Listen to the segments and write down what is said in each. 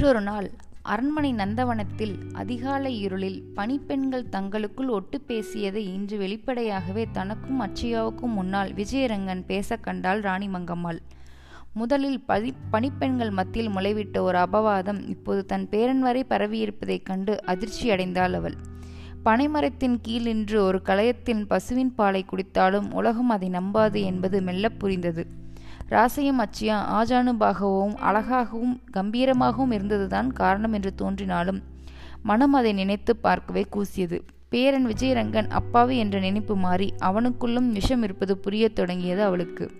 அன்றொரு நாள் அரண்மனை நந்தவனத்தில் அதிகாலை இருளில் பணிப்பெண்கள் தங்களுக்குள் ஒட்டு பேசியதை இன்று வெளிப்படையாகவே தனக்கும் அச்சியாவுக்கும் முன்னால் விஜயரங்கன் பேச கண்டாள் ராணி மங்கம்மாள். முதலில் பதி பணிப்பெண்கள் மத்தியில் முளைவிட்ட ஒரு அபவாதம் இப்போது தன் பேரன் வரை பரவியிருப்பதைக் கண்டு அதிர்ச்சியடைந்தாள் அவள். பனைமரத்தின் கீழ் நின்று ஒரு கலயத்தின் பசுவின் பாலை குடித்தாலும் உலகம் அதை நம்பாது என்பது மெல்ல புரிந்தது. ராசையும் அச்சியா ஆஜானுபாகவும் அழகாகவும் கம்பீரமாகவும் இருந்ததுதான் காரணம் என்று தோன்றினாலும் மனம் அதை நினைத்து பார்க்கவே கூசியது. பேரன் விஜயரங்கன் அப்பாவி என்ற நினைப்பு மாறி அவனுக்குள்ளும் விஷம் இருப்பது புரியத் தொடங்கியது அவளுக்கு.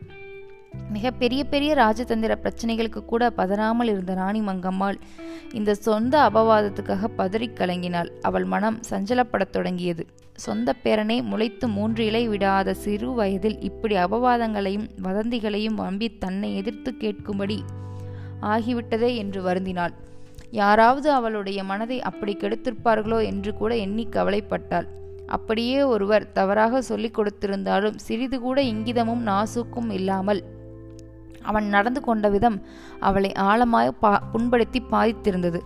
மிக பெரிய பெரிய ராஜதந்திர பிரச்சனைகளுக்கு கூட பதறாமல் இருந்த ராணி மங்கம்மாள் இந்த சொந்த அபவாதத்துக்காக பதறி கலங்கினாள். அவள் மனம் சஞ்சலப்படத் தொடங்கியது. சொந்த பேரனை முளைத்து மூன்று இலை விடாத சிறு வயதில் இப்படி அபவாதங்களையும் வதந்திகளையும் வம்பி தன்னை எதிர்த்து கேட்கும்படி ஆகிவிட்டதே என்று வருந்தினாள். யாராவது அவளுடைய மனதை அப்படி கெடுத்திருப்பார்களோ என்று கூட எண்ணி கவலைப்பட்டாள். அப்படியே ஒருவர் தவறாக சொல்லிக் கொடுத்திருந்தாலும் சிறிது கூட இங்கிதமும் நாசுக்கும் இல்லாமல் அவன் நடந்து கொண்ட விதம் அவளை ஆழமாய் பா புண்படுத்தி பாதித்திருந்தது.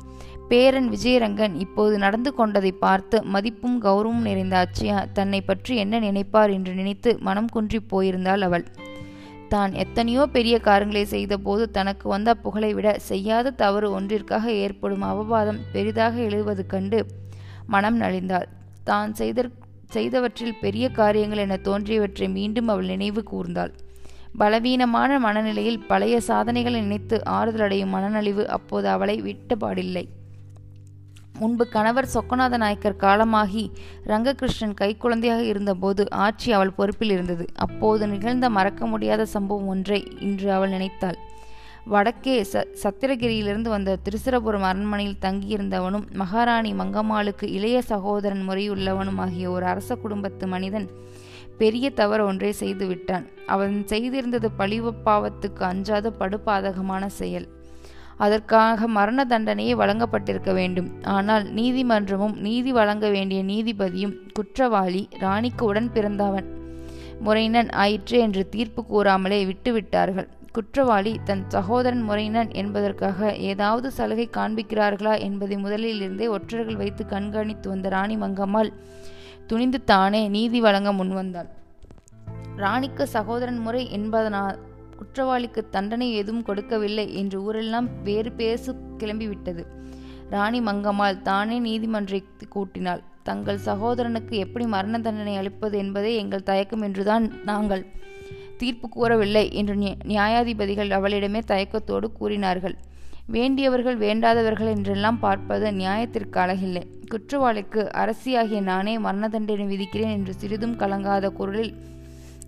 பேரன் விஜயரங்கன் இப்போது நடந்து கொண்டதை பார்த்து மதிப்பும் கௌரவமும் நிறைந்த அச்சையா தன்னை பற்றி என்ன நினைப்பார்? என்று நினைத்து மனம் குன்றி போயிருந்தாள் அவள். தான் எத்தனையோ பெரிய காரியங்களை செய்தபோது தனக்கு வந்த புகழை விட செய்யாத தவறு ஒன்றிற்காக ஏற்படும் அவவாதம் பெரிதாக எழுவது கண்டு மனம் நலிந்தாள். தான் செய்த செய்தவற்றில் பெரிய காரியங்கள் என தோன்றியவற்றை மீண்டும் அவள் நினைவு கூர்ந்தாள். பலவீனமான மனநிலையில் பழைய சாதனைகளை நினைத்து ஆறுதலடையும் மனநலிவு அப்போது அவளை விட்டபாடில்லை முன்பு கணவர் சொக்கநாத நாயக்கர் காலமாகி ரங்ககிருஷ்ணன் கைக்குழந்தையாக இருந்தபோது ஆட்சி அவள் பொறுப்பில் இருந்தது. அப்போது நிகழ்ந்த மறக்க முடியாத சம்பவம் ஒன்றை இன்று அவள் நினைத்தாள். வடக்கே ச சத்திரகிரியிலிருந்து வந்த திருசிரபுரம் அரண்மனையில் தங்கியிருந்தவனும் மகாராணி மங்கம்மாளுக்கு இளைய சகோதரன் முறையுள்ளவனும் ஆகிய ஒரு அரச குடும்பத்து மனிதன் பெரிய தவறு ஒன்றை செய்து விட்டான். அவன் செய்திருந்தது பழிவப்பாவத்துக்கு அஞ்சாத படுபாதகமான செயல். அதற்காக மரண தண்டனையே வழங்கப்பட்டிருக்க வேண்டும். ஆனால் நீதிமன்றமும் நீதி வழங்க வேண்டிய நீதிபதியும் குற்றவாளி ராணிக்கு உடன் பிறந்தவன். முறையினன் ஆயிற்று என்று தீர்ப்பு கூறாமலே விட்டுவிட்டார்கள். குற்றவாளி தன் சகோதரன் முறையினன் என்பதற்காக ஏதாவது சலுகை காண்பிக்கிறார்களா என்பதை முதலில் இருந்தே ஒற்றர்கள் வைத்து கண்காணித்து வந்த ராணி மங்கம்மாள் துணிந்து தானே நீதி வழங்க முன்வந்தாள். ராணிக்கு சகோதரன் முறை என்பதனால் குற்றவாளிக்கு தண்டனை எதுவும் கொடுக்கவில்லை என்று ஊரெல்லாம் வேறு பேசு கிளம்பிவிட்டது. ராணி மங்கம்மாள் தானே நீதிமன்றத்தை கூட்டினாள். தங்கள் சகோதரனுக்கு எப்படி மரண தண்டனை அளிப்பது என்பதே எங்கள் தயக்கம் என்றுதான் நாங்கள் தீர்ப்பு கூறவில்லை என்று நியாயாதிபதிகள் அவளிடமே தயக்கத்தோடு கூறினார்கள். வேண்டியவர்கள் வேண்டாதவர்கள் என்றெல்லாம் பார்ப்பது நியாயத்திற்கு அழகில்லை. குற்றவாளிக்கு அரசியாகிய நானே மரண தண்டனை விதிக்கிறேன் என்று சிறிதும் கலங்காத குரலில்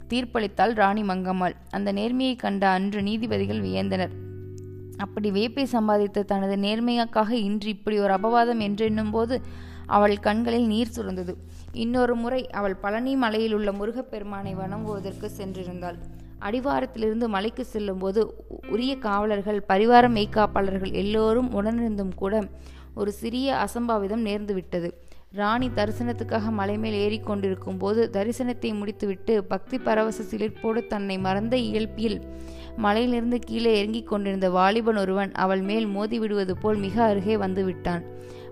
தீர்ப்பளித்தாள் ராணி மங்கம்மாள். அந்த நேர்மையை கண்ட அன்று நீதிபதிகள் வியந்தனர். அப்படி வேப்பை சம்பாதித்த தனது நேர்மையாக்காக இன்று இப்படி ஒரு அபவாதம் என்றெண்ணும் போது அவள் கண்களில் நீர் சுரந்தது. இன்னொரு முறை அவள் பழனி மலையில் உள்ள முருகப்பெருமானை வணங்குவதற்கு சென்றிருந்தாள். அடிவாரத்திலிருந்து மலைக்கு செல்லும்போது உரிய காவலர்கள் பரிவார மெய்காப்பாளர்கள் எல்லோரும் உடனிருந்தும் கூட ஒரு சிறிய அசம்பாவிதம் நேர்ந்துவிட்டது. ராணி தரிசனத்துக்காக மலைமேல் ஏறிக்கொண்டிருக்கும் போது தரிசனத்தை முடித்துவிட்டு பக்தி பரவச சிலிர்ப்போடு தன்னை மறந்த இயல்பில் மலையிலிருந்து கீழே இறங்கிக் கொண்டிருந்த வாலிபன் ஒருவன் அவள் மேல் மோதி விடுவது போல் மிக அருகே வந்துவிட்டான்.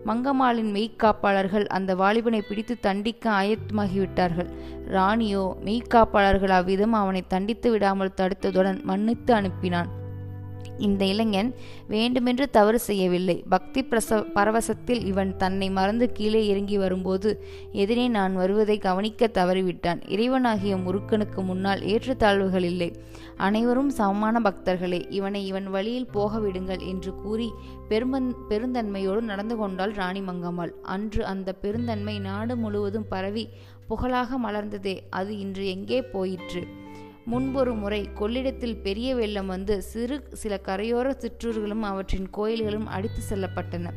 மங்கம்மாளின் மெய்க்காப்பாளர்கள் அந்த வாலிபனை பிடித்து தண்டிக்க ஆயத்தமாகிவிட்டார்கள். ராணியோ மெய்க்காப்பாளர்கள் அவ்விதம் அவனை தண்டித்து விடாமல் தடுத்ததுடன் மன்னித்து அனுப்பினான். இந்த இளைஞன் வேண்டுமென்று தவறு செய்யவில்லை. பக்தி பிரச பரவசத்தில் இவன் தன்னை மறந்து கீழே இறங்கி வரும்போது எதிரே நான் வருவதை கவனிக்க தவறிவிட்டான். இறைவனாகிய முருக்கனுக்கு முன்னால் ஏற்றத்தாழ்வுகள் இல்லை. அனைவரும் சமமான பக்தர்களே இவனை இவன் வழியில் போக விடுங்கள் என்று கூறி பெருமன் பெருந்தன்மையோடு நடந்து கொண்டாள் ராணி மங்கம்மாள். அன்று அந்த பெருந்தன்மை நாடு முழுவதும் பரவி புகழாக மலர்ந்ததே அது இன்று எங்கே போயிற்று? முன்பொரு முறை கொள்ளிடத்தில் பெரிய வெள்ளம் வந்து சிறு சில கரையோர சிற்றூர்களும் அவற்றின் கோயில்களும் அடித்து செல்லப்பட்டன.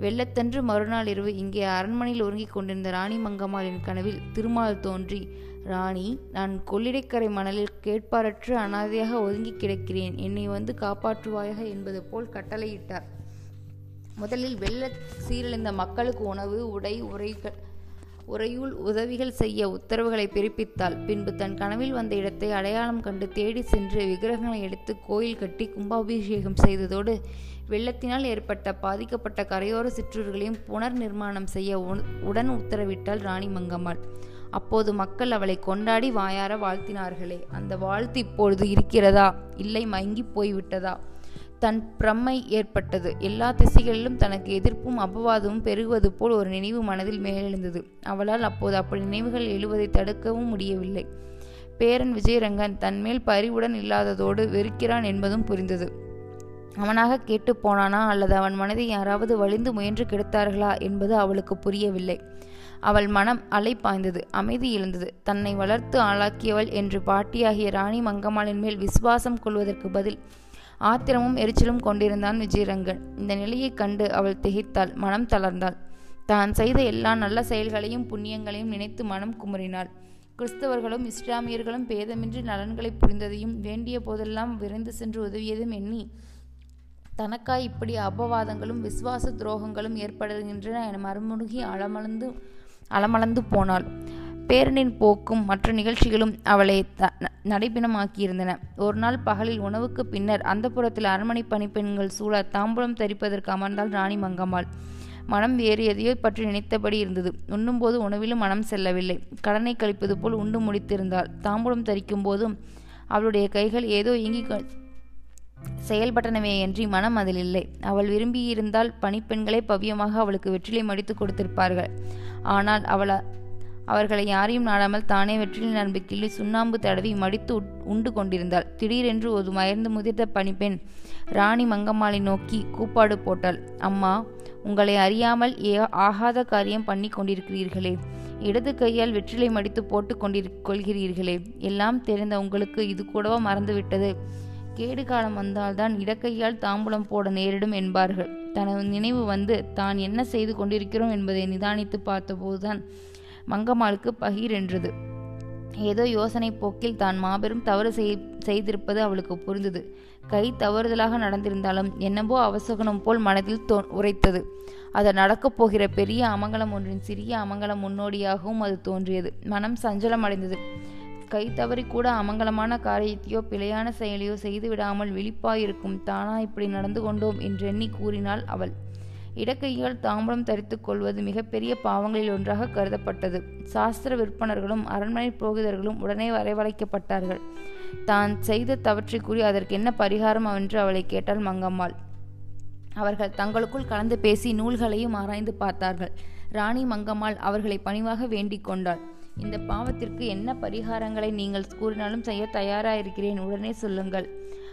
வெள்ளத்தன்று மறுநாள் இரவு இங்கே அரண்மனையில் ஒருங்கிக் கொண்டிருந்த ராணி மங்கம்மாளின் கனவில் திருமால் தோன்றி ராணி நான் கொள்ளிடைக்கரை மணலில் கேட்பாரற்று அனாதையாக ஒதுங்கி கிடக்கிறேன். என்னை வந்து காப்பாற்றுவாயாக? என்பது போல் கட்டளையிட்டார். முதலில் வெள்ள சீரழிந்த மக்களுக்கு உணவு உடை உரைகள் உறையுள் உதவிகள் செய்ய உத்தரவுகளை பிறப்பித்தாள். பின்பு தன் கனவில் வந்த இடத்தை அடையாளம் கண்டு தேடி சென்று விக்கிரகங்களை எடுத்து கோயில் கட்டி கும்பாபிஷேகம் செய்ததோடு வெள்ளத்தினால் ஏற்பட்ட பாதிக்கப்பட்ட கரையோர சிற்றூர்களையும் புனர் நிர்மாணம் செய்ய உடன் உத்தரவிட்டாள் ராணி மங்கம்மாள். அப்போது மக்கள் அவளை கொண்டாடி வாயார வாழ்த்தினார்களே. அந்த வாழ்த்து இப்பொழுது இருக்கிறதா? இல்லை மங்கி போய்விட்டதா? தன் பிரம்மை ஏற்பட்டது. எல்லா திசைகளிலும் தனக்கு எதிர்ப்பும் அபவாதமும் பெருகுவது போல் ஒரு நினைவு மனதில் மேலெழுந்தது. அவளால் அப்போது அப்படி நினைவுகள் எழுவதை தடுக்கவும் முடியவில்லை. பேரன் விஜயரங்கன் தன்மேல் பரிவுடன் இல்லாததோடு வெறுக்கிறான் என்பதும் புரிந்தது. அவனாக கேட்டு போனானா அல்லது அவன் மனதை யாராவது வலிந்து முயன்று கெடுத்தார்களா என்பது அவளுக்கு புரியவில்லை. அவள் மனம் அலை பாய்ந்தது அமைதி எழுந்தது. தன்னை வளர்த்து ஆளாக்கியவள் என்று பாட்டியாகிய ராணி மங்கம்மாளின் மேல் விசுவாசம் கொள்வதற்கு பதில் ஆத்திரமும் எரிச்சலும் கொண்டிருந்தான் விஜயரங்கன். இந்த நிலையைக் கண்டு அவள் திகைத்தாள் மனம் தளர்ந்தாள். தான் செய்த எல்லா நல்ல செயல்களையும் புண்ணியங்களையும் நினைத்து மனம் குமுறினாள். கிறிஸ்தவர்களும் இஸ்லாமியர்களும் பேதமின்றி நலன்களை புரிந்ததையும் வேண்டிய போதெல்லாம் விரைந்து சென்று உதவியதும் எண்ணி தனக்காய் இப்படி அபவாதங்களும் விசுவாச துரோகங்களும் ஏற்படுகின்றன என மறுமுழுகி அளமளந்து அளமளந்து போனாள். பேரனின் போக்கும் மற்ற நிகழ்ச்சிகளும் அவளை த நடைபிணமாக்கியிருந்தன. ஒரு நாள் பகலில் உணவுக்கு பின்னர் அந்த புறத்தில் அரண்மனை பணிப்பெண்கள் சூழ தாம்பூலம் தரிப்பதற்கு அமர்ந்தாள் ராணி மங்கம்மாள். மனம் வேறு எதையோ பற்றி நினைத்தபடி இருந்தது. உண்ணும்போது உணவிலும் மனம் செல்லவில்லை. கடனை கழிப்பது போல் உண்டு முடித்திருந்தாள். தாம்பூலம் தரிக்கும் போதும் அவளுடைய கைகள் ஏதோ இங்கி செயல்பட்டனவே செயல்பட்டனவேயன்றி மனம் அதில் இல்லை. அவள் விரும்பியிருந்தால் பணிப்பெண்களே பவ்யமாக அவளுக்கு வெற்றிலை மடித்து கொடுத்திருப்பார்கள். ஆனால் அவள் அவர்களை யாரையும் நாடாமல் தானே வெற்றிலை நண்பு கிள்ளி சுண்ணாம்பு தடவி மடித்து உண்டு கொண்டிருந்தாள். திடீரென்று ஒரு மயர்ந்து முதிர்ந்த பணிப்பெண் ராணி மங்கம்மாளை நோக்கி கூப்பாடு போட்டாள். அம்மா உங்களை அறியாமல் ஏ ஆகாத காரியம் பண்ணி கொண்டிருக்கிறீர்களே. இடது கையால் வெற்றிலை மடித்து போட்டு கொண்டிரு கொள்கிறீர்களே. எல்லாம் தெரிந்த உங்களுக்கு இது கூடவா மறந்துவிட்டது. கேடு காலம் வந்தால்தான் இடக்கையால் தாம்பூலம் போட நேரிடும் என்பார்கள். தனது நினைவு வந்து தான் என்ன செய்து கொண்டிருக்கிறோம் என்பதை நிதானித்து பார்த்தபோதுதான் மங்கம்மாளுக்கு பகீரென்றது ஏதோ யோசனை போக்கில் தான் மாபெரும் தவறு செய் செய்திருப்பது அவளுக்கு புரிந்தது. கை தவறுதலாக நடந்திருந்தாலும் என்னவோ அவசகனம் போல் மனதில் தோ உரைத்தது. அது நடக்கப் போகிற பெரிய அமங்கலம் ஒன்றின் சிறிய அமங்கலம் முன்னோடியாகவும் அது தோன்றியது. மனம் சஞ்சலம் அடைந்தது. கை தவறி கூட அமங்கலமான காரியத்தையோ பிழையான செயலையோ செய்துவிடாமல் விழிப்பாயிருக்கும் தானா இப்படி நடந்து கொண்டோம் என்றெண்ணி கூறினாள் அவள். இடக்கையால் தாம்பலம் தரித்து கொள்வது மிகப்பெரிய பாவங்களில் ஒன்றாக கருதப்பட்டது. சாஸ்திர விற்பனர்களும் அரண்மனை புரோகிதர்களும் உடனே வரவழைக்கப்பட்டார்கள். தான் செய்த தவற்றை கூறி அதற்கு என்ன பரிகாரம் என்று அவளை கேட்டாள் மங்கம்மாள். அவர்கள் தங்களுக்குள் கலந்து பேசி நூல்களையும் ஆராய்ந்து பார்த்தார்கள். ராணி மங்கம்மாள் அவர்களை பணிவாக வேண்டிக் கொண்டாள். இந்த பாவத்திற்கு என்ன பரிகாரங்களை நீங்கள் கூறினாலும் செய்ய தயாராயிருக்கிறேன். உடனே சொல்லுங்கள்.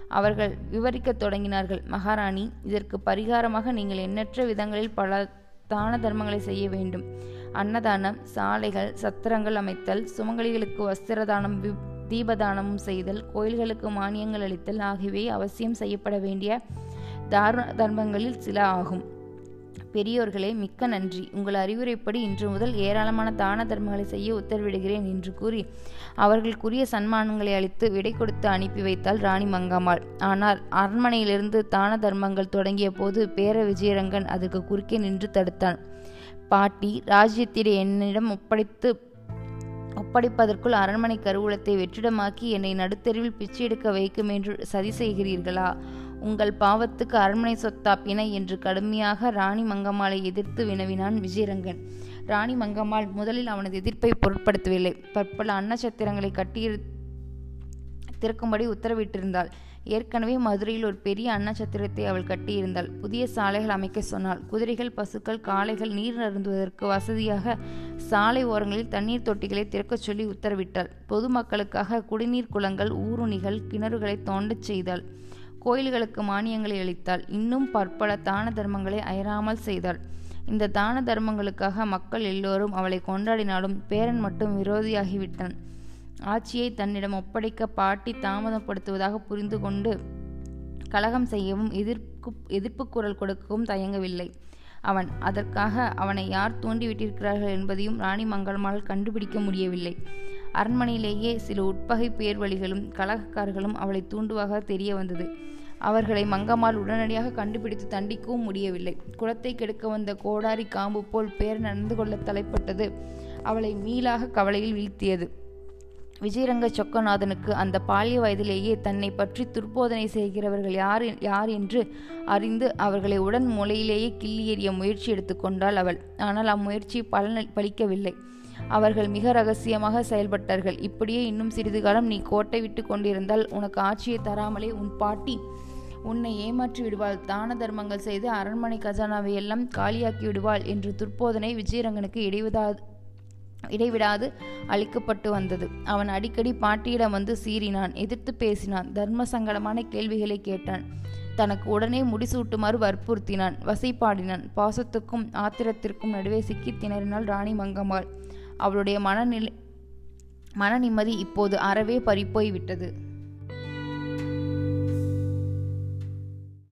அவர்கள் விவரிக்கத் தொடங்கினார்கள். மகாராணி இதற்கு பரிகாரமாக நீங்கள் எண்ணற்ற விதங்களில் பல தான தர்மங்களை செய்ய வேண்டும். அன்னதானம் சாலைகள் சத்திரங்கள் அமைத்தல் சுமங்கலிகளுக்கு வஸ்திரதானம் தீபதானமும் செய்தல் கோயில்களுக்கு மானியங்கள் அளித்தல் ஆகியவை அவசியம் செய்யப்பட வேண்டிய தார தர்மங்களில் சில ஆகும். பெரியோர்களே மிக்க நன்றி. உங்கள் அறிவுரைப்படி இன்று முதல் ஏராளமான தான தர்மங்களை செய்ய உத்தரவிடுகிறேன் என்று கூறி அவர்களுக்குரிய சன்மானங்களை அளித்து விடை கொடுத்து அனுப்பி வைத்தாள் ராணி மங்கம்மாள் ஆனால் அரண்மனையிலிருந்து தான தர்மங்கள் தொடங்கிய போது பேர விஜயரங்கன் அதற்கு குறுக்கே நின்று தடுத்தான். பாட்டி ராஜ்யத்திலே என்னிடம் ஒப்படைத்து ஒப்படைப்பதற்குள் அரண்மனை கருவூலத்தை வெற்றிடமாக்கி என்னை நடுத்தெருவில் பிச்சை எடுக்க வைக்கும் என்று சதி செய்கிறீர்களா? உங்கள் பாவத்துக்கு அரண்மனை சொத்தா பிணை என்று கடுமையாக ராணி மங்கம்மாளை எதிர்த்து வினவினான் விஜயரங்கன். ராணி மங்கம்மாள் முதலில் அவனது எதிர்ப்பை பொருட்படுத்தவில்லை. பற்பல அன்னச்சத்திரங்களை கட்டி திறக்கும்படி உத்தரவிட்டிருந்தாள். ஏற்கனவே மதுரையில் ஒரு பெரிய அன்னச்சத்திரத்தை அவள் கட்டியிருந்தாள். புதிய சாலைகள் அமைக்க சொன்னாள். குதிரைகள் பசுக்கள் காளைகள் நீர் அருந்துவதற்கு வசதியாக சாலை ஓரங்களில் தண்ணீர் தொட்டிகளை திறக்கச் சொல்லி உத்தரவிட்டாள். பொதுமக்களுக்காக குடிநீர் குளங்கள் ஊருணிகள் கிணறுகளை தோண்டச் செய்தாள். கோயில்களுக்கு மானியங்களை அளித்தாள். இன்னும் பற்பல தான தர்மங்களை அயராமல் செய்தாள். இந்த தான தர்மங்களுக்காக மக்கள் எல்லோரும் அவளை கொண்டாடினாலும் பேரன் மட்டும் விரோதியாகிவிட்டான். ஆட்சியை தன்னிடம் ஒப்படைக்க பாட்டி தாமதப்படுத்துவதாக புரிந்து கொண்டு கலகம் செய்யவும் எதிர்ப்பு எதிர்ப்பு குரல் கொடுக்கவும் தயங்கவில்லை. அவன் அதற்காக அவனை யார் தூண்டிவிட்டிருக்கிறார்கள் என்பதையும் ராணி மங்கள்மால் கண்டுபிடிக்க முடியவில்லை. அரண்மனையிலேயே சில உட்பகை பேர்வழிகளும் கலகக்காரர்களும் அவளை தூண்டுவாக தெரிய வந்தது. அவர்களை மங்கம்மாள் உடனடியாக கண்டுபிடித்து தண்டிக்கவும் முடியவில்லை. குளத்தை கெடுக்க வந்த கோடாரி காம்பு போல் பேர் நடந்து கொள்ள தலைப்பட்டது அவளை மீளாக கவலையில் வீழ்த்தியது. விஜயரங்க சொக்கநாதனுக்கு அந்த பால்ய வயதிலேயே தன்னை பற்றி துர்போதனை செய்கிறவர்கள் யார் யார் என்று அறிந்து அவர்களை உடன் மூலையிலேயே கிள்ளி எறிய முயற்சி எடுத்துக்கொண்டாள் அவள். ஆனால் அம்முயற்சி பலன் பலிக்கவில்லை. அவர்கள் மிக ரகசியமாக செயல்பட்டார்கள். இப்படியே இன்னும் சிறிது காலம் நீ கோட்டை விட்டு கொண்டிருந்தால் உனக்கு ஆட்சியை தராமலே உன் பாட்டி உன்னை ஏமாற்றி விடுவாள். தான தர்மங்கள் செய்து அரண்மனை கஜானாவை எல்லாம் காலியாக்கி விடுவாள் என்று துர்போதனை விஜயரங்கனுக்கு இடைவிடாது இடைவிடாது அளிக்கப்பட்டு வந்தது. அவன் அடிக்கடி பாட்டியிடம் வந்து சீறினான் எதிர்த்து பேசினான் தர்ம சங்கடமான கேள்விகளை கேட்டான். தனக்கு உடனே முடிசூட்டுமாறு வற்புறுத்தினான் வசைப்பாடினான் பாசத்துக்கும் ஆத்திரத்திற்கும் நடுவே சிக்கி திணறினாள் ராணி மங்கம்மாள் அவளுடைய மனநிலை மன நிம்மதி இப்போது அறவே பறிப்போய்விட்டது.